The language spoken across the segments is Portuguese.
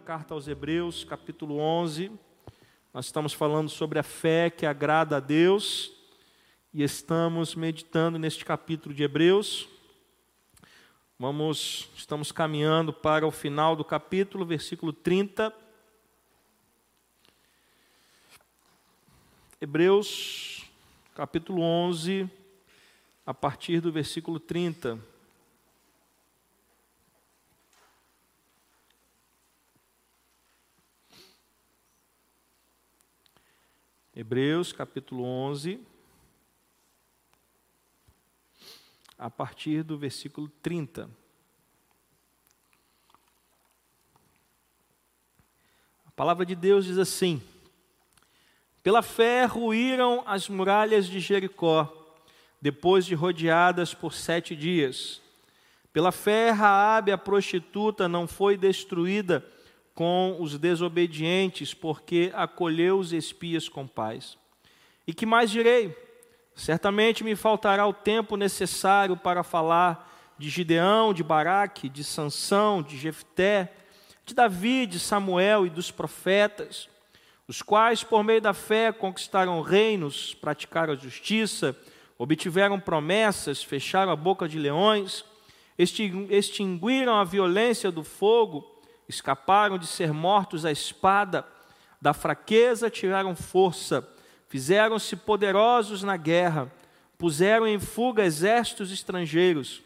carta aos Hebreus, capítulo 11. Nós estamos falando sobre a fé que agrada a Deus e estamos meditando neste capítulo de Hebreus. Vamos, estamos caminhando para o final do capítulo, versículo 30. Hebreus, capítulo 11, a partir do versículo 30. Hebreus capítulo 11, a partir do versículo 30. A palavra de Deus diz assim: Pela fé ruíram as muralhas de Jericó, depois de rodeadas por sete dias. Pela fé, Raabe, a prostituta, não foi destruída com os desobedientes, porque acolheu os espias com paz. E que mais direi? Certamente me faltará o tempo necessário para falar de Gideão, de Baraque, de Sansão, de Jefté, de Davi, de Samuel e dos profetas, os quais, por meio da fé, conquistaram reinos, praticaram a justiça, obtiveram promessas, fecharam a boca de leões, extinguiram a violência do fogo, escaparam de ser mortos à espada, da fraqueza tiraram força, fizeram-se poderosos na guerra, puseram em fuga exércitos estrangeiros.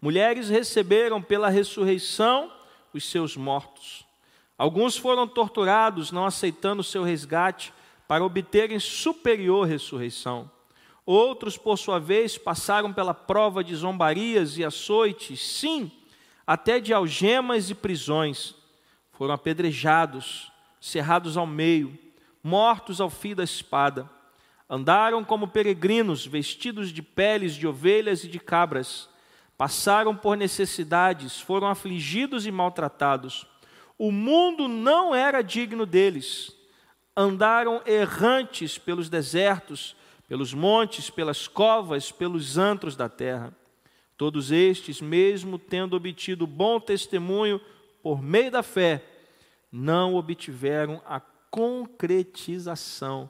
Mulheres receberam pela ressurreição os seus mortos. Alguns foram torturados, não aceitando o seu resgate, para obterem superior ressurreição. Outros, por sua vez, passaram pela prova de zombarias e açoites, sim, até de algemas e prisões. Foram apedrejados, cerrados ao meio, mortos ao fio da espada. Andaram como peregrinos, vestidos de peles de ovelhas e de cabras. Passaram por necessidades, foram afligidos e maltratados. O mundo não era digno deles. Andaram errantes pelos desertos, pelos montes, pelas covas, pelos antros da terra. Todos estes, mesmo tendo obtido bom testemunho por meio da fé, não obtiveram a concretização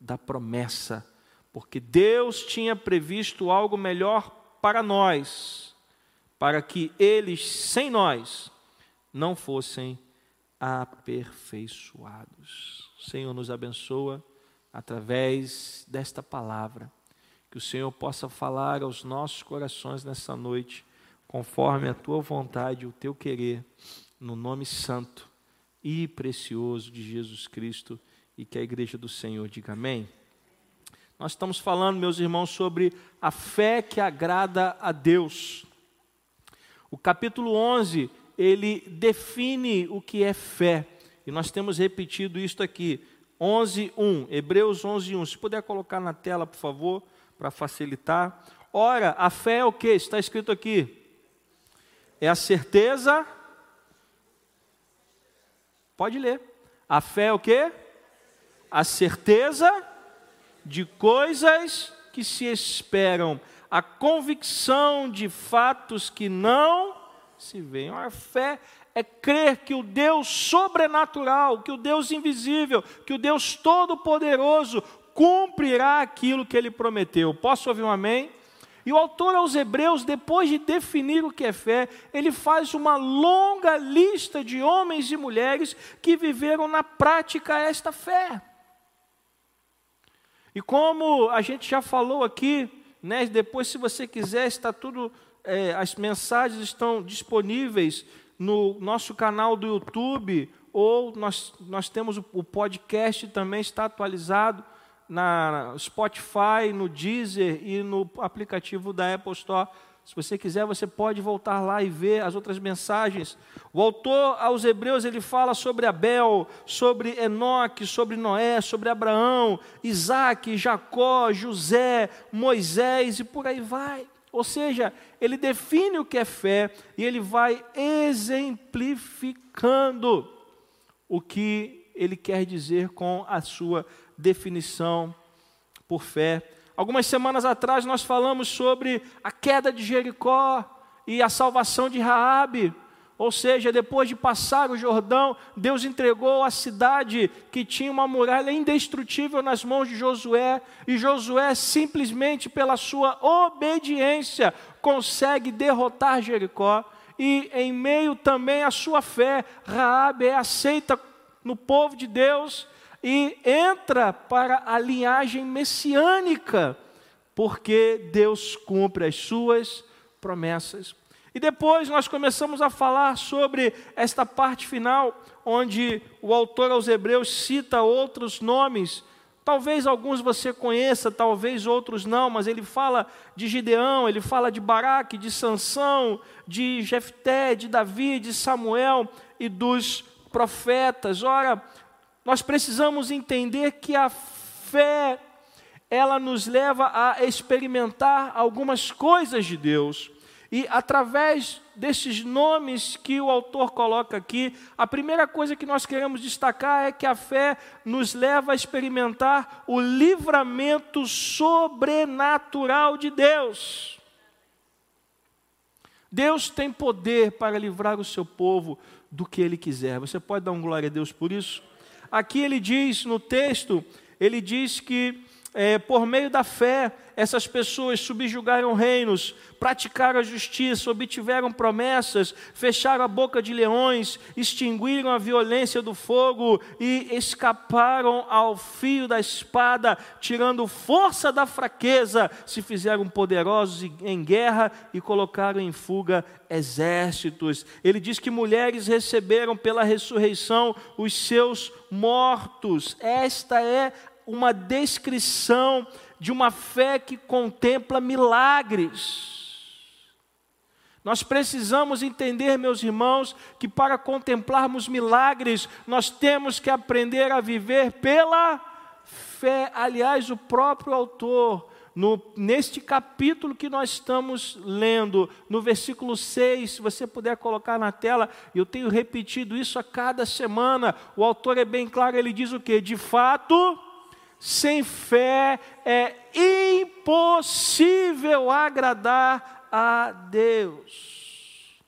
da promessa, porque Deus tinha previsto algo melhor para nós, para que eles, sem nós, não fossem aperfeiçoados. O Senhor nos abençoa através desta palavra que o Senhor possa falar aos nossos corações nessa noite, conforme a tua vontade e o teu querer, no nome santo e precioso de Jesus Cristo, e que a igreja do Senhor diga amém. Nós estamos falando, meus irmãos, sobre a fé que agrada a Deus. O capítulo 11, ele define o que é fé, e nós temos repetido isto aqui. 11, 1, Hebreus 11, 1. Se puder colocar na tela, por favor para facilitar. Ora, a fé é o que? Está escrito aqui. É a certeza. Pode ler. A fé é o que? A certeza de coisas que se esperam, a convicção de fatos que não se veem. A fé é crer que o Deus sobrenatural, que o Deus invisível, que o Deus todo-poderoso cumprirá aquilo que ele prometeu. Posso ouvir um amém? E o autor aos Hebreus, depois de definir o que é fé, ele faz uma longa lista de homens e mulheres que viveram na prática esta fé. E como a gente já falou aqui, né, depois, se você quiser, está tudo, é, as mensagens estão disponíveis no nosso canal do YouTube, ou nós, nós temos o, o podcast também está atualizado na Spotify, no Deezer e no aplicativo da Apple Store. Se você quiser, você pode voltar lá e ver as outras mensagens. O autor aos Hebreus ele fala sobre Abel, sobre Enoque, sobre Noé, sobre Abraão, Isaac, Jacó, José, Moisés e por aí vai. Ou seja, ele define o que é fé e ele vai exemplificando o que ele quer dizer com a sua definição por fé. Algumas semanas atrás nós falamos sobre a queda de Jericó e a salvação de Raabe. ou seja, depois de passar o Jordão, Deus entregou a cidade que tinha uma muralha indestrutível nas mãos de Josué, e Josué, simplesmente pela sua obediência, consegue derrotar Jericó. E em meio também à sua fé, Raabe é aceita no povo de Deus e entra para a linhagem messiânica, porque Deus cumpre as suas promessas. E depois nós começamos a falar sobre esta parte final, onde o autor aos Hebreus cita outros nomes. Talvez alguns você conheça, talvez outros não, mas ele fala de Gideão, ele fala de Baraque, de Sansão, de Jefté, de Davi, de Samuel e dos profetas. Ora, nós precisamos entender que a fé ela nos leva a experimentar algumas coisas de Deus. E através desses nomes que o autor coloca aqui, a primeira coisa que nós queremos destacar é que a fé nos leva a experimentar o livramento sobrenatural de Deus. Deus tem poder para livrar o seu povo do que ele quiser. Você pode dar um glória a Deus por isso? Aqui ele diz no texto, ele diz que é, por meio da fé essas pessoas subjugaram reinos, praticaram a justiça, obtiveram promessas, fecharam a boca de leões, extinguiram a violência do fogo e escaparam ao fio da espada, tirando força da fraqueza, se fizeram poderosos em guerra e colocaram em fuga exércitos. Ele diz que mulheres receberam pela ressurreição os seus mortos. Esta é uma descrição de uma fé que contempla milagres. Nós precisamos entender, meus irmãos, que para contemplarmos milagres, nós temos que aprender a viver pela fé. Aliás, o próprio autor, no, neste capítulo que nós estamos lendo, no versículo 6, se você puder colocar na tela, eu tenho repetido isso a cada semana. O autor é bem claro, ele diz o que? De fato, sem fé é impossível agradar a Deus.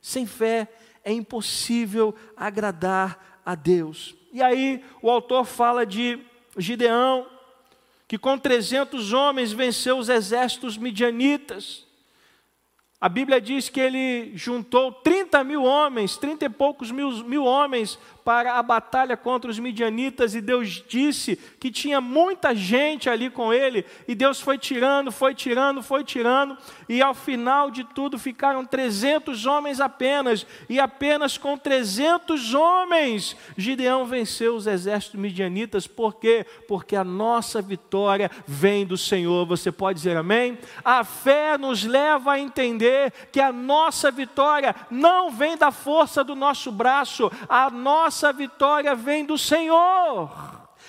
Sem fé é impossível agradar a Deus. E aí o autor fala de Gideão, que com 300 homens venceu os exércitos midianitas. A Bíblia diz que ele juntou 30 mil homens, 30 e poucos mil, mil homens para a batalha contra os midianitas, e Deus disse que tinha muita gente ali com ele, e Deus foi tirando, foi tirando, foi tirando, e ao final de tudo ficaram 300 homens apenas, e apenas com 300 homens Gideão venceu os exércitos midianitas, por quê? Porque a nossa vitória vem do Senhor, você pode dizer amém? A fé nos leva a entender que a nossa vitória não vem da força do nosso braço, a nossa vitória vem do Senhor.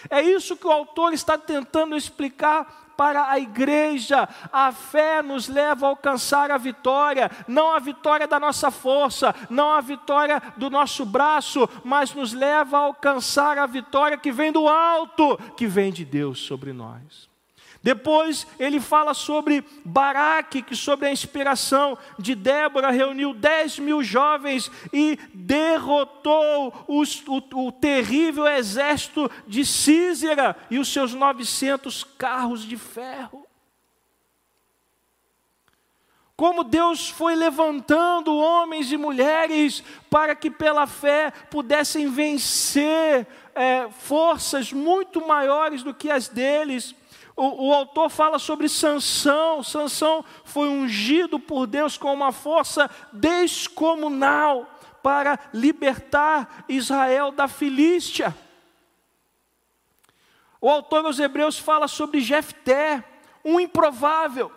É isso que o autor está tentando explicar para a igreja. A fé nos leva a alcançar a vitória, não a vitória da nossa força, não a vitória do nosso braço, mas nos leva a alcançar a vitória que vem do alto, que vem de Deus sobre nós. Depois ele fala sobre Baraque, que sobre a inspiração de Débora reuniu 10 mil jovens e derrotou os, o, o terrível exército de Císera e os seus 900 carros de ferro. Como Deus foi levantando homens e mulheres para que pela fé pudessem vencer é, forças muito maiores do que as deles o, o autor fala sobre Sansão. Sansão foi ungido por Deus com uma força descomunal para libertar Israel da Filístia. O autor aos Hebreus fala sobre Jefté, um improvável.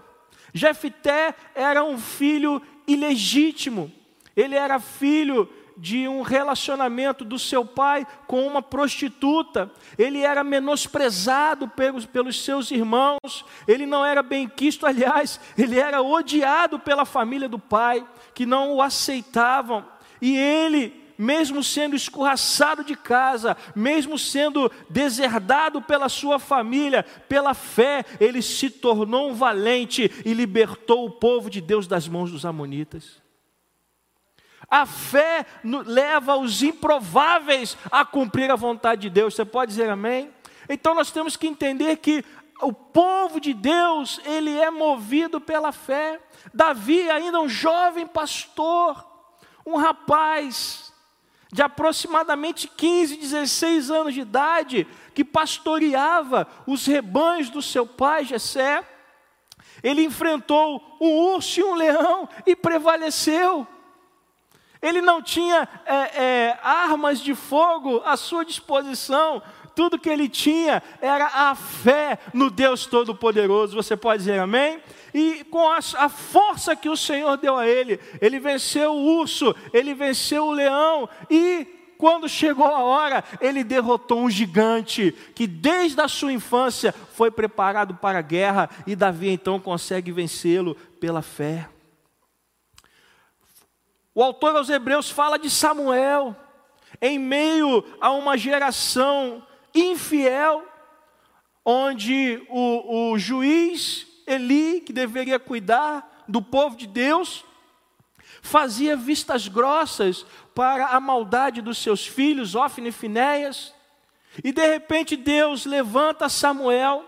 Jefté era um filho ilegítimo. Ele era filho de um relacionamento do seu pai com uma prostituta. Ele era menosprezado pelos, pelos seus irmãos, ele não era bem quisto, aliás, ele era odiado pela família do pai, que não o aceitavam. E ele, mesmo sendo escorraçado de casa, mesmo sendo deserdado pela sua família, pela fé, ele se tornou um valente e libertou o povo de Deus das mãos dos Amonitas. A fé leva os improváveis a cumprir a vontade de Deus. Você pode dizer amém? Então nós temos que entender que o povo de Deus, ele é movido pela fé. Davi, ainda um jovem pastor, um rapaz de aproximadamente 15, 16 anos de idade, que pastoreava os rebanhos do seu pai Jessé, ele enfrentou um urso e um leão e prevaleceu. Ele não tinha é, é, armas de fogo à sua disposição, tudo que ele tinha era a fé no Deus Todo-Poderoso. Você pode dizer amém? E com a, a, força que o Senhor deu a ele, ele venceu o urso, ele venceu o leão e quando chegou a hora, ele derrotou um gigante que desde a sua infância foi preparado para a guerra e Davi então consegue vencê-lo pela fé. O autor aos Hebreus fala de Samuel, em meio a uma geração infiel, onde o, o juiz Eli, que deveria cuidar do povo de Deus, fazia vistas grossas para a maldade dos seus filhos, Ofne e Finéias, e de repente Deus levanta Samuel,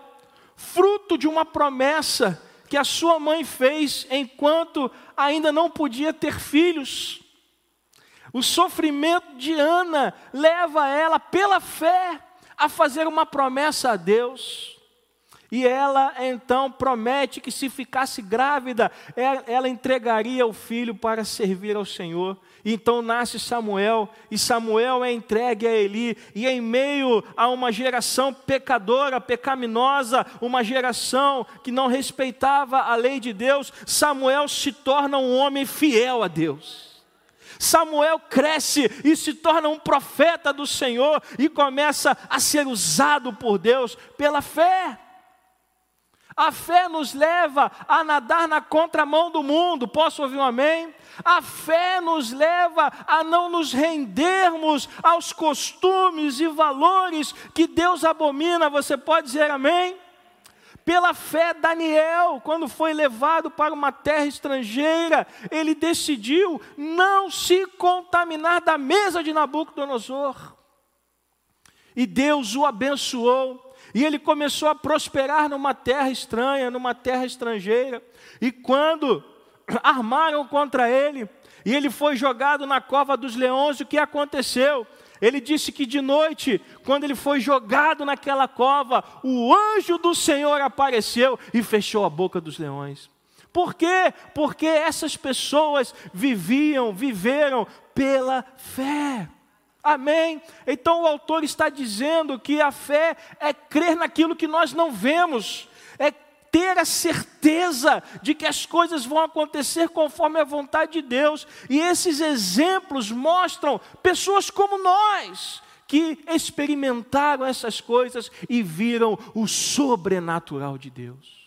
fruto de uma promessa que a sua mãe fez enquanto ainda não podia ter filhos. O sofrimento de Ana leva ela, pela fé, a fazer uma promessa a Deus. E ela então promete que se ficasse grávida, ela entregaria o filho para servir ao Senhor. Então nasce Samuel, e Samuel é entregue a Eli, e em meio a uma geração pecadora, pecaminosa, uma geração que não respeitava a lei de Deus, Samuel se torna um homem fiel a Deus. Samuel cresce e se torna um profeta do Senhor e começa a ser usado por Deus pela fé. A fé nos leva a nadar na contramão do mundo. Posso ouvir um amém? A fé nos leva a não nos rendermos aos costumes e valores que Deus abomina. Você pode dizer amém? Pela fé, Daniel, quando foi levado para uma terra estrangeira, ele decidiu não se contaminar da mesa de Nabucodonosor. E Deus o abençoou e ele começou a prosperar numa terra estranha, numa terra estrangeira. E quando armaram contra ele, e ele foi jogado na cova dos leões, o que aconteceu? Ele disse que de noite, quando ele foi jogado naquela cova, o anjo do Senhor apareceu e fechou a boca dos leões. Por quê? Porque essas pessoas viviam, viveram pela fé. Amém? Então o autor está dizendo que a fé é crer naquilo que nós não vemos, é ter a certeza de que as coisas vão acontecer conforme a vontade de Deus. E esses exemplos mostram pessoas como nós, que experimentaram essas coisas e viram o sobrenatural de Deus.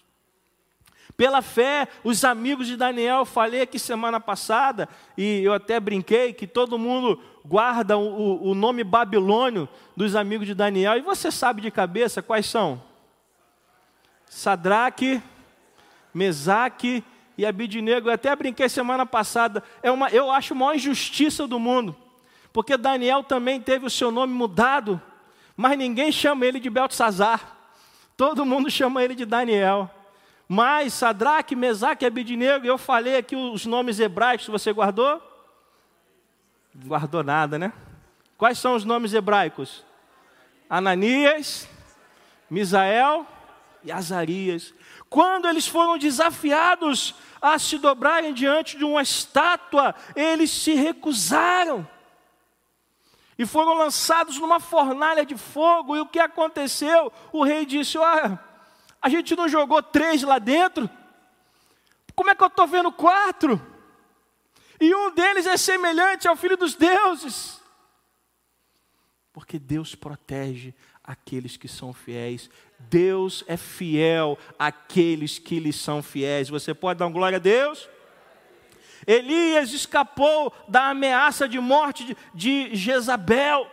Pela fé, os amigos de Daniel, falei aqui semana passada, e eu até brinquei que todo mundo guarda o, o nome babilônio dos amigos de Daniel, e você sabe de cabeça quais são? Sadraque, Mesaque e Abidnego. Eu até brinquei semana passada, é uma, eu acho a maior injustiça do mundo, porque Daniel também teve o seu nome mudado, mas ninguém chama ele de Beltesazar, todo mundo chama ele de Daniel. Mas Sadraque, Mesaque e Abidnego, eu falei aqui os nomes hebraicos, você guardou? Guardou nada, né? Quais são os nomes hebraicos? Ananias, Misael e Azarias. Quando eles foram desafiados a se dobrarem diante de uma estátua, eles se recusaram. E foram lançados numa fornalha de fogo. E o que aconteceu? O rei disse: Olha, a gente não jogou três lá dentro? Como é que eu estou vendo quatro? E um deles é semelhante ao filho dos deuses. Porque Deus protege aqueles que são fiéis. Deus é fiel àqueles que lhe são fiéis. Você pode dar uma glória a Deus? Elias escapou da ameaça de morte de, Jezabel.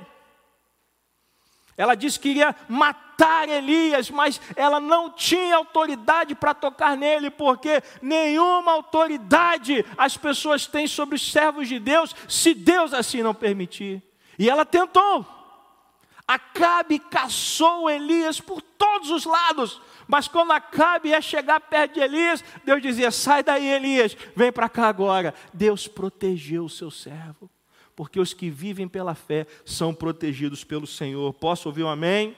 Ela disse que iria matar Elias, mas ela não tinha autoridade para tocar nele, porque nenhuma autoridade as pessoas têm sobre os servos de Deus, se Deus assim não permitir. E ela tentou. Acabe caçou Elias por todos os lados, mas quando Acabe ia chegar perto de Elias, Deus dizia: Sai daí, Elias, vem para cá agora. Deus protegeu o seu servo porque os que vivem pela fé são protegidos pelo Senhor. Posso ouvir um amém?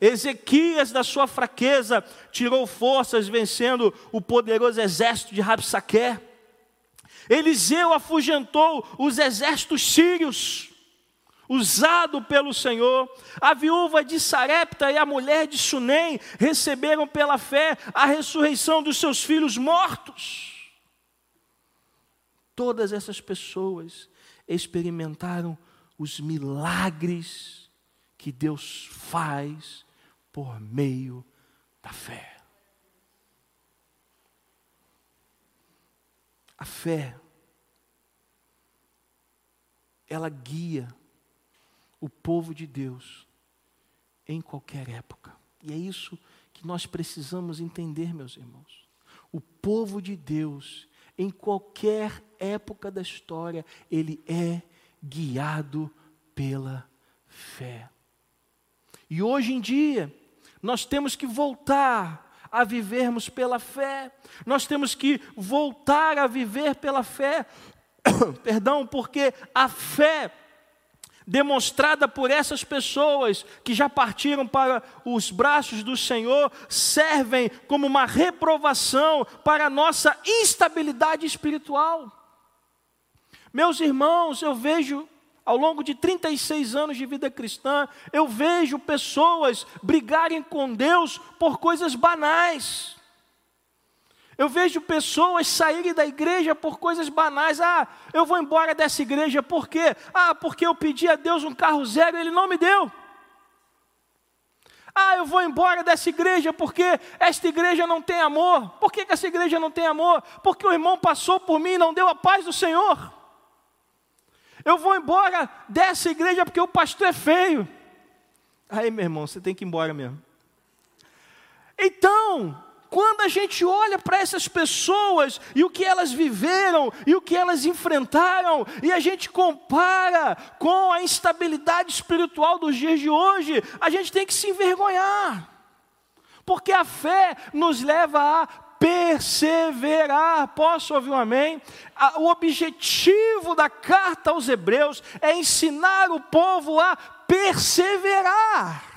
Ezequias, da sua fraqueza, tirou forças vencendo o poderoso exército de Rabsaqué. Eliseu afugentou os exércitos sírios, usado pelo Senhor. A viúva de Sarepta e a mulher de Sunem receberam pela fé a ressurreição dos seus filhos mortos. Todas essas pessoas experimentaram os milagres que Deus faz por meio da fé. A fé, ela guia o povo de Deus em qualquer época. E é isso que nós precisamos entender, meus irmãos. O povo de Deus, em qualquer época da história, ele é guiado pela fé. E hoje em dia, nós temos que voltar a vivermos pela fé, nós temos que voltar a viver pela fé, perdão, porque a fé demonstrada por essas pessoas que já partiram para os braços do Senhor, servem como uma reprovação para a nossa instabilidade espiritual. Meus irmãos, eu vejo ao longo de 36 anos de vida cristã, eu vejo pessoas brigarem com Deus por coisas banais. Eu vejo pessoas saírem da igreja por coisas banais. Ah, eu vou embora dessa igreja por quê? Ah, porque eu pedi a Deus um carro zero e Ele não me deu. Ah, eu vou embora dessa igreja porque esta igreja não tem amor. Por que, que essa igreja não tem amor? Porque o irmão passou por mim e não deu a paz do Senhor. Eu vou embora dessa igreja porque o pastor é feio. Aí, meu irmão, você tem que ir embora mesmo. Então, quando a gente olha para essas pessoas e o que elas viveram e o que elas enfrentaram, e a gente compara com a instabilidade espiritual dos dias de hoje, a gente tem que se envergonhar, porque a fé nos leva a perseverar. Posso ouvir um amém? O objetivo da carta aos Hebreus é ensinar o povo a perseverar.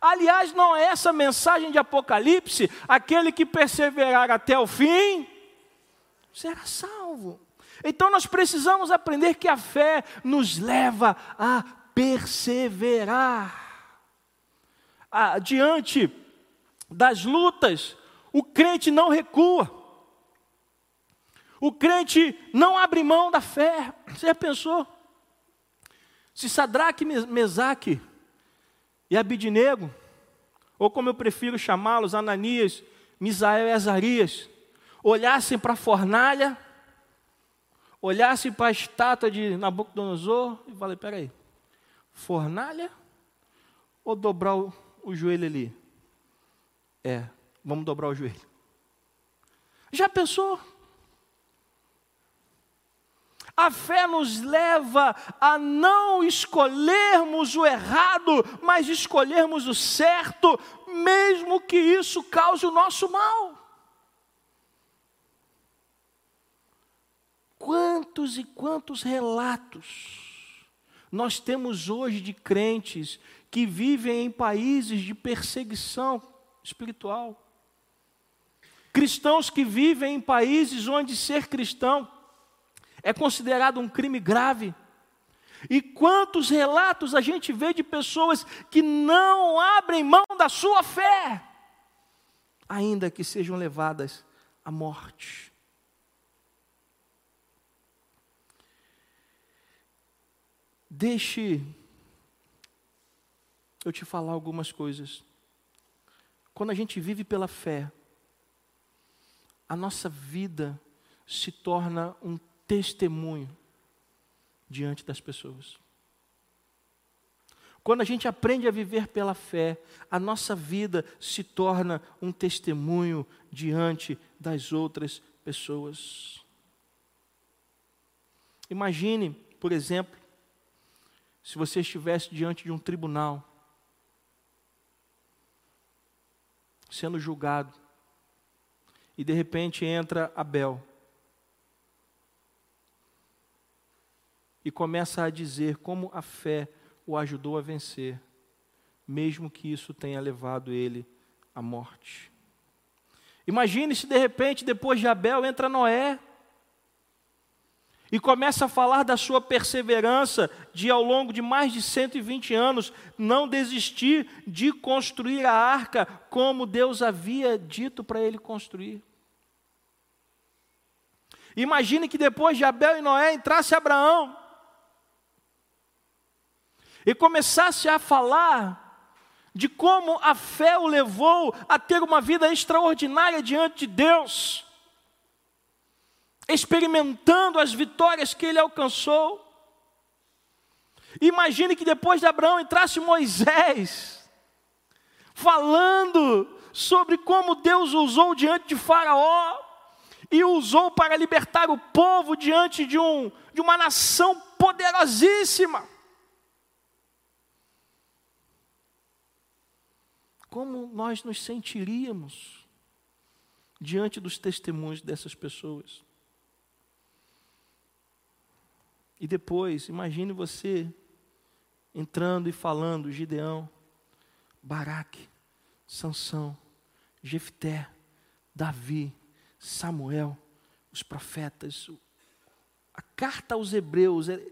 Aliás, não é essa mensagem de Apocalipse, aquele que perseverar até o fim, será salvo. Então nós precisamos aprender que a fé nos leva a perseverar. Ah, diante das lutas, o crente não recua. O crente não abre mão da fé. Você já pensou? Se Sadraque, Mesaque e Abidinego, ou como eu prefiro chamá-los, Ananias, Misael e Azarias, olhassem para a fornalha, olhassem para a estátua de Nabucodonosor e falei, peraí, fornalha ou dobrar o, o joelho ali? É, vamos dobrar o joelho. Já pensou? A fé nos leva a não escolhermos o errado, mas escolhermos o certo, mesmo que isso cause o nosso mal. Quantos e quantos relatos nós temos hoje de crentes que vivem em países de perseguição espiritual? Cristãos que vivem em países onde ser cristão é considerado um crime grave. E quantos relatos a gente vê de pessoas que não abrem mão da sua fé, ainda que sejam levadas à morte. Deixe eu te falar algumas coisas. Quando a gente vive pela fé, a nossa vida se torna um testemunho diante das pessoas. Quando a gente aprende a viver pela fé, a nossa vida se torna um testemunho diante das outras pessoas. Imagine, por exemplo, se você estivesse diante de um tribunal, sendo julgado, e de repente entra Abel e começa a dizer como a fé o ajudou a vencer, mesmo que isso tenha levado ele à morte. Imagine se de repente, depois de Abel, entra Noé e começa a falar da sua perseverança de, ao longo de mais de 120 anos, não desistir de construir a arca como Deus havia dito para ele construir. Imagine que depois de Abel e Noé entrasse Abraão e começasse a falar de como a fé o levou a ter uma vida extraordinária diante de Deus, experimentando as vitórias que ele alcançou. Imagine que depois de Abraão entrasse Moisés, falando sobre como Deus usou diante de Faraó e usou para libertar o povo diante de, um, de uma nação poderosíssima. Como nós nos sentiríamos diante dos testemunhos dessas pessoas? E depois, imagine você entrando e falando Gideão, Baraque, Sansão, Jefté, Davi, Samuel, os profetas. A carta aos Hebreus é,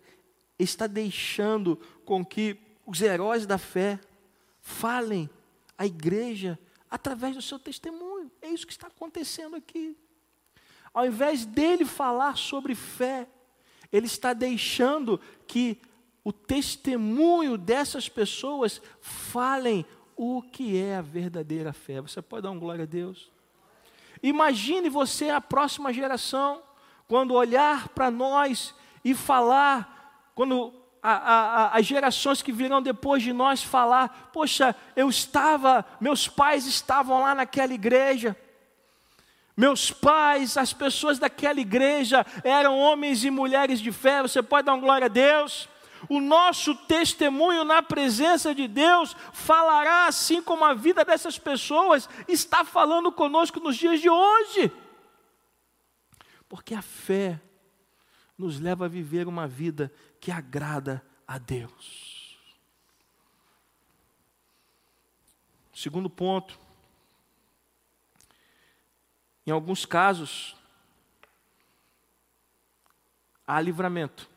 está deixando com que os heróis da fé falem a igreja através do seu testemunho. É isso que está acontecendo aqui. Ao invés dele falar sobre fé, ele está deixando que o testemunho dessas pessoas falem o que é a verdadeira fé. Você pode dar um glória a Deus? Imagine você, a próxima geração, quando olhar para nós e falar, quando a, a, as gerações que virão depois de nós falar: Poxa, eu estava, meus pais estavam lá naquela igreja. Meus pais, as pessoas daquela igreja eram homens e mulheres de fé. Você pode dar uma glória a Deus? O nosso testemunho na presença de Deus falará assim como a vida dessas pessoas está falando conosco nos dias de hoje. Porque a fé nos leva a viver uma vida que agrada a Deus. Segundo ponto, em alguns casos, há livramento,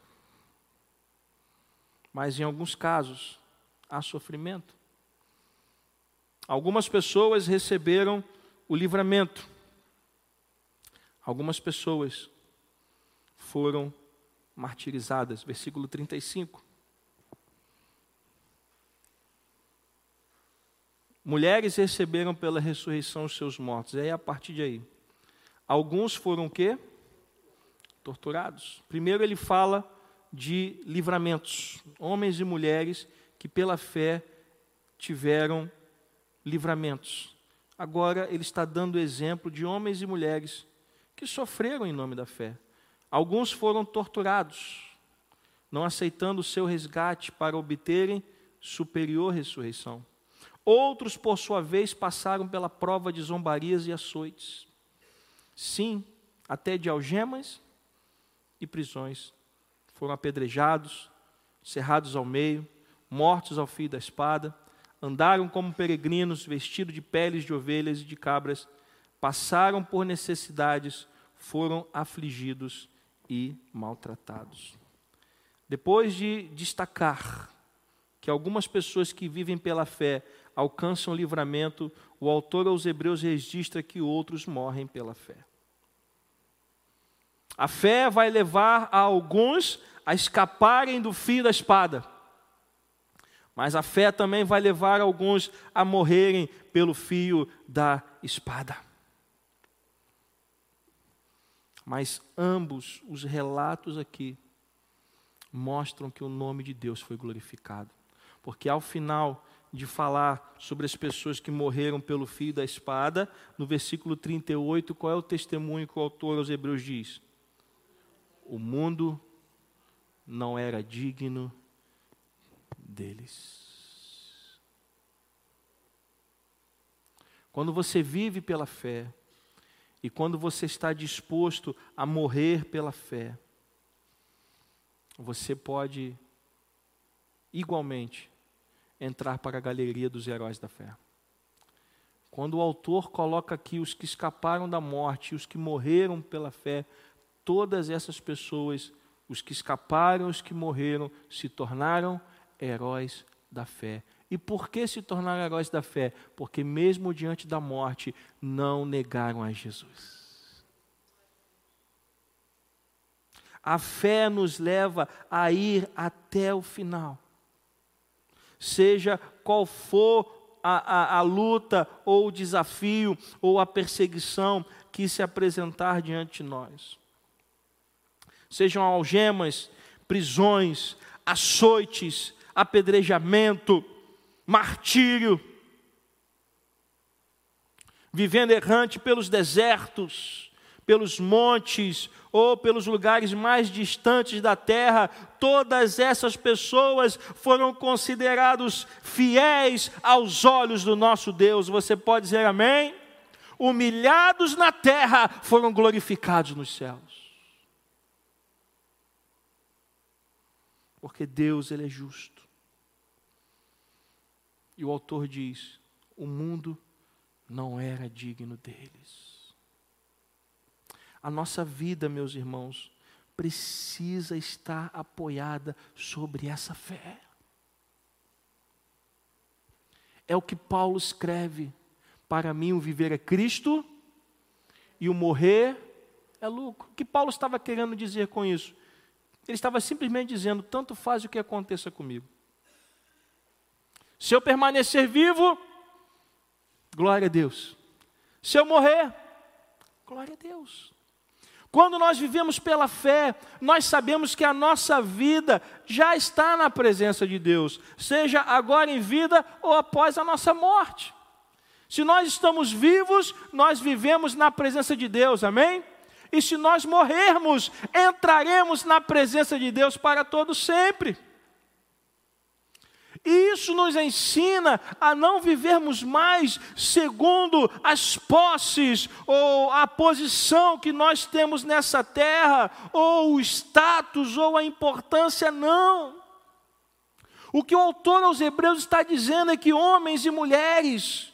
mas em alguns casos, há sofrimento. Algumas pessoas receberam o livramento, algumas pessoas foram martirizadas. Versículo 35. Mulheres receberam pela ressurreição os seus mortos. E aí, a partir de aí, alguns foram o quê? Torturados. Primeiro ele fala de livramentos. Homens e mulheres que pela fé tiveram livramentos. Agora ele está dando exemplo de homens e mulheres que sofreram em nome da fé. Alguns foram torturados, não aceitando o seu resgate para obterem superior ressurreição. Outros, por sua vez, passaram pela prova de zombarias e açoites. Sim, até de algemas e prisões. Foram apedrejados, cerrados ao meio, mortos ao fio da espada, andaram como peregrinos, vestidos de peles de ovelhas e de cabras, passaram por necessidades, foram afligidos e maltratados. Depois de destacar que algumas pessoas que vivem pela fé alcançam livramento, o autor aos Hebreus registra que outros morrem pela fé. A fé vai levar a alguns a escaparem do fio da espada, mas a fé também vai levar alguns a morrerem pelo fio da espada. Mas ambos os relatos aqui mostram que o nome de Deus foi glorificado. Porque ao final de falar sobre as pessoas que morreram pelo fio da espada, no versículo 38, qual é o testemunho que o autor aos Hebreus diz? O mundo não era digno deles. Quando você vive pela fé e quando você está disposto a morrer pela fé, você pode igualmente entrar para a galeria dos heróis da fé. Quando o autor coloca aqui os que escaparam da morte, os que morreram pela fé, todas essas pessoas, os que escaparam, os que morreram, se tornaram heróis da fé. E por que se tornaram heróis da fé? Porque, mesmo diante da morte, não negaram a Jesus. A fé nos leva a ir até o final. Seja qual for a, a, a, luta, ou o desafio, ou a perseguição que se apresentar diante de nós. Sejam algemas, prisões, açoites, apedrejamento, martírio, vivendo errante pelos desertos, pelos montes ou pelos lugares mais distantes da terra, todas essas pessoas foram considerados fiéis aos olhos do nosso Deus. Você pode dizer amém? Humilhados na terra, foram glorificados nos céus. Porque Deus ele é justo. E o autor diz: o mundo não era digno deles. A nossa vida, meus irmãos, precisa estar apoiada sobre essa fé. É o que Paulo escreve: para mim o viver é Cristo e o morrer é lucro. O que Paulo estava querendo dizer com isso? Ele estava simplesmente dizendo: tanto faz o que aconteça comigo. Se eu permanecer vivo, glória a Deus. Se eu morrer, glória a Deus. Quando nós vivemos pela fé, nós sabemos que a nossa vida já está na presença de Deus, seja agora em vida ou após a nossa morte. Se nós estamos vivos, nós vivemos na presença de Deus, amém? E se nós morrermos, entraremos na presença de Deus para todo sempre. E isso nos ensina a não vivermos mais segundo as posses ou a posição que nós temos nessa terra, ou o status ou a importância, não. O que o autor aos Hebreus está dizendo é que homens e mulheres,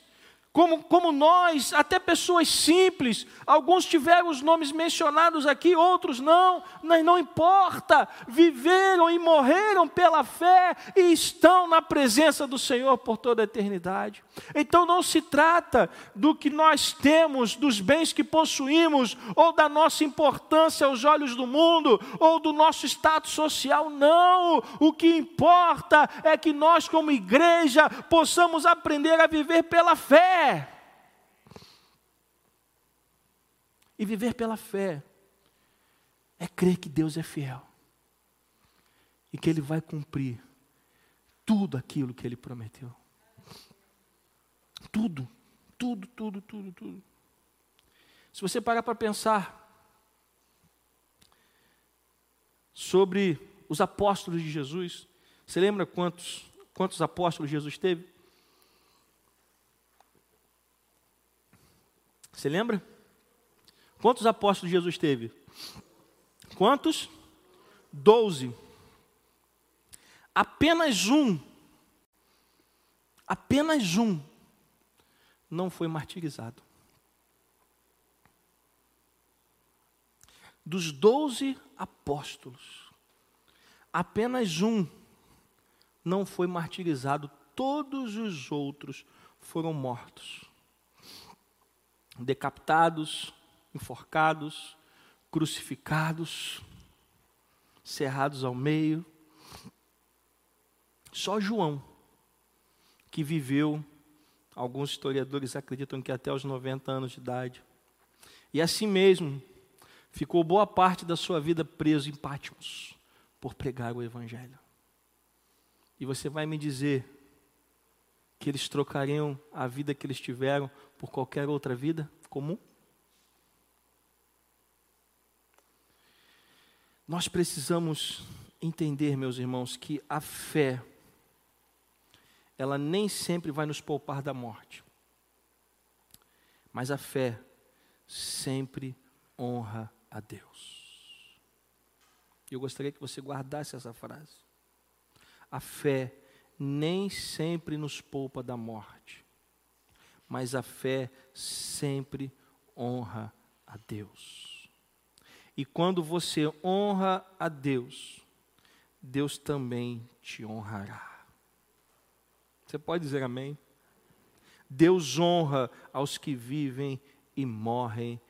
como, como nós, até pessoas simples, alguns tiveram os nomes mencionados aqui, outros não, mas não importa, viveram e morreram pela fé e estão na presença do Senhor por toda a eternidade. Então não se trata do que nós temos, dos bens que possuímos, ou da nossa importância aos olhos do mundo, ou do nosso status social, não. O que importa é que nós, como igreja, possamos aprender a viver pela fé e viver pela fé é crer que Deus é fiel e que Ele vai cumprir tudo aquilo que Ele prometeu. Tudo, tudo, tudo, tudo, tudo. Se você parar para pensar sobre os apóstolos de Jesus, você lembra quantos, quantos apóstolos Jesus teve? Você lembra? Quantos apóstolos Jesus teve? Quantos? Doze. Apenas um, apenas um, não foi martirizado. Dos doze apóstolos, apenas um não foi martirizado, todos os outros foram mortos decapitados, enforcados, crucificados, cerrados ao meio. Só João, que viveu, alguns historiadores acreditam que até os 90 anos de idade. E assim mesmo, ficou boa parte da sua vida preso em Pátimos por pregar o Evangelho. E você vai me dizer que eles trocariam a vida que eles tiveram por qualquer outra vida comum? Nós precisamos entender, meus irmãos, que a fé, ela nem sempre vai nos poupar da morte, mas a fé sempre honra a Deus. Eu gostaria que você guardasse essa frase. A fé nem sempre nos poupa da morte, mas a fé sempre honra a Deus. E quando você honra a Deus, Deus também te honrará. Você pode dizer amém? Deus honra aos que vivem e morrem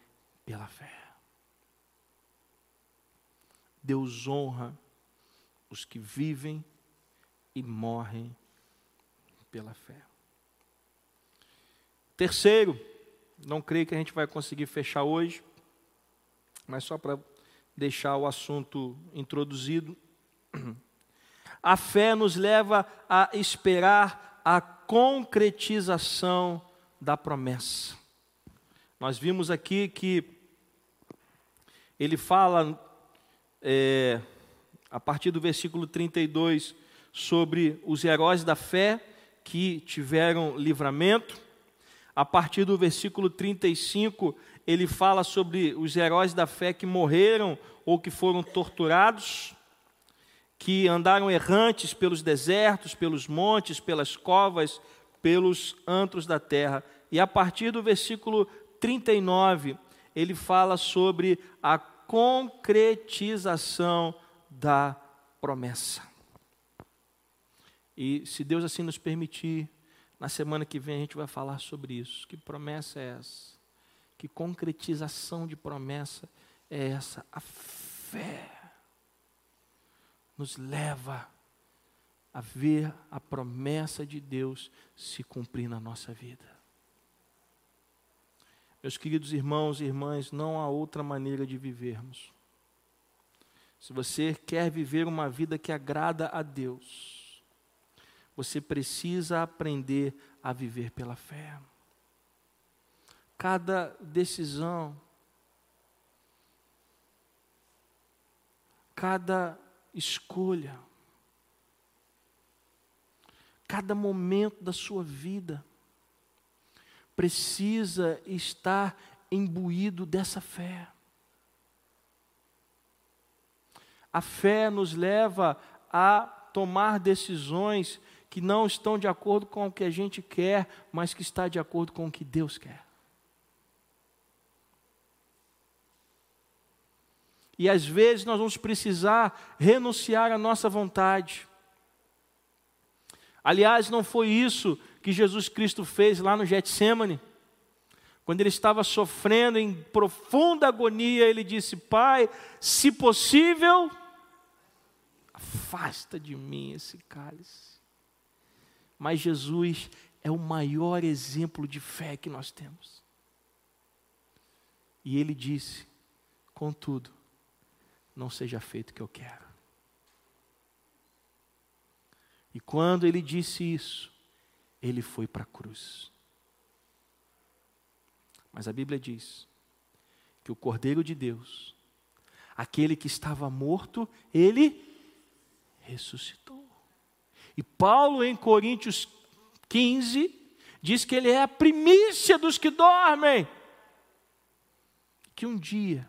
pela fé. Deus honra os que vivem e morrem pela fé. Terceiro, não creio que a gente vai conseguir fechar hoje, mas só para deixar o assunto introduzido. A fé nos leva a esperar a concretização da promessa. Nós vimos aqui que ele fala é, a partir do versículo 32, sobre os heróis da fé que tiveram livramento. A partir do versículo 35, ele fala sobre os heróis da fé que morreram ou que foram torturados, que andaram errantes pelos desertos, pelos montes, pelas covas, pelos antros da terra. E a partir do versículo 39, ele fala sobre a concretização da promessa. E se Deus assim nos permitir, na semana que vem a gente vai falar sobre isso. Que promessa é essa? Que concretização de promessa é essa? A fé nos leva a ver a promessa de Deus se cumprir na nossa vida. Meus queridos irmãos e irmãs, não há outra maneira de vivermos. Se você quer viver uma vida que agrada a Deus, você precisa aprender a viver pela fé. Cada decisão, cada escolha, cada momento da sua vida, precisa estar imbuído dessa fé. A fé nos leva a tomar decisões que não estão de acordo com o que a gente quer, mas que está de acordo com o que Deus quer. E às vezes nós vamos precisar renunciar à nossa vontade. Aliás, não foi isso que Jesus Cristo fez lá no Getsemane. Quando ele estava sofrendo em profunda agonia, ele disse: Pai, se possível, afasta de mim esse cálice. Mas Jesus é o maior exemplo de fé que nós temos. E ele disse: Contudo, não seja feito o que eu quero. E quando ele disse isso, ele foi para a cruz. Mas a Bíblia diz que o Cordeiro de Deus, aquele que estava morto, ele ressuscitou. E Paulo, em Coríntios 15, diz que ele é a primícia dos que dormem. Que um dia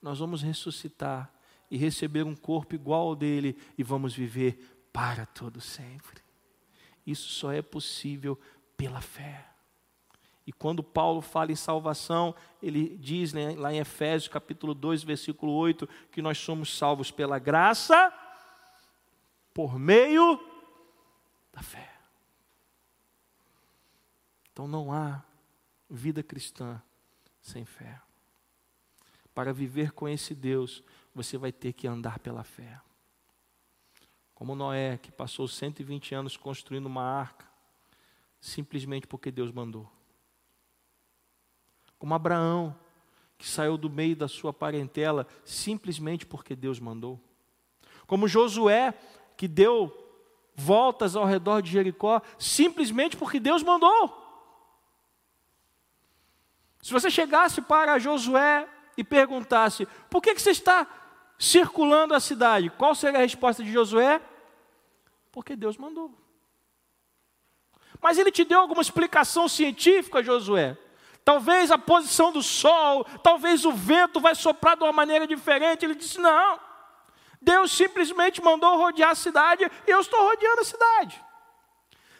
nós vamos ressuscitar e receber um corpo igual ao dele e vamos viver para todo sempre. Isso só é possível pela fé. E quando Paulo fala em salvação, ele diz né, lá em Efésios capítulo 2, versículo 8, que nós somos salvos pela graça, por meio da fé. Então não há vida cristã sem fé. Para viver com esse Deus, você vai ter que andar pela fé. Como Noé, que passou 120 anos construindo uma arca, simplesmente porque Deus mandou. Como Abraão, que saiu do meio da sua parentela, simplesmente porque Deus mandou. Como Josué, que deu voltas ao redor de Jericó, simplesmente porque Deus mandou. Se você chegasse para Josué e perguntasse: por que, que você está circulando a cidade? Qual seria a resposta de Josué? Porque Deus mandou. Mas ele te deu alguma explicação científica, Josué? Talvez a posição do sol, talvez o vento vai soprar de uma maneira diferente. Ele disse: não. Deus simplesmente mandou rodear a cidade e eu estou rodeando a cidade.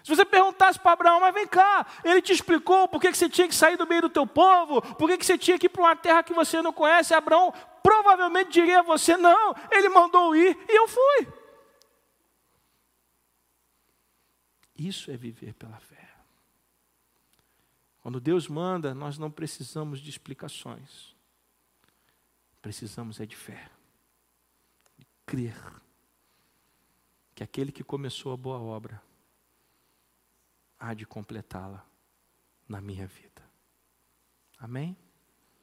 Se você perguntasse para Abraão, mas vem cá, ele te explicou por que você tinha que sair do meio do teu povo, por que você tinha que ir para uma terra que você não conhece, Abraão provavelmente diria a você: não, ele mandou ir e eu fui. Isso é viver pela fé. Quando Deus manda, nós não precisamos de explicações. Precisamos é de fé. Crer que aquele que começou a boa obra há de completá-la na minha vida. Amém?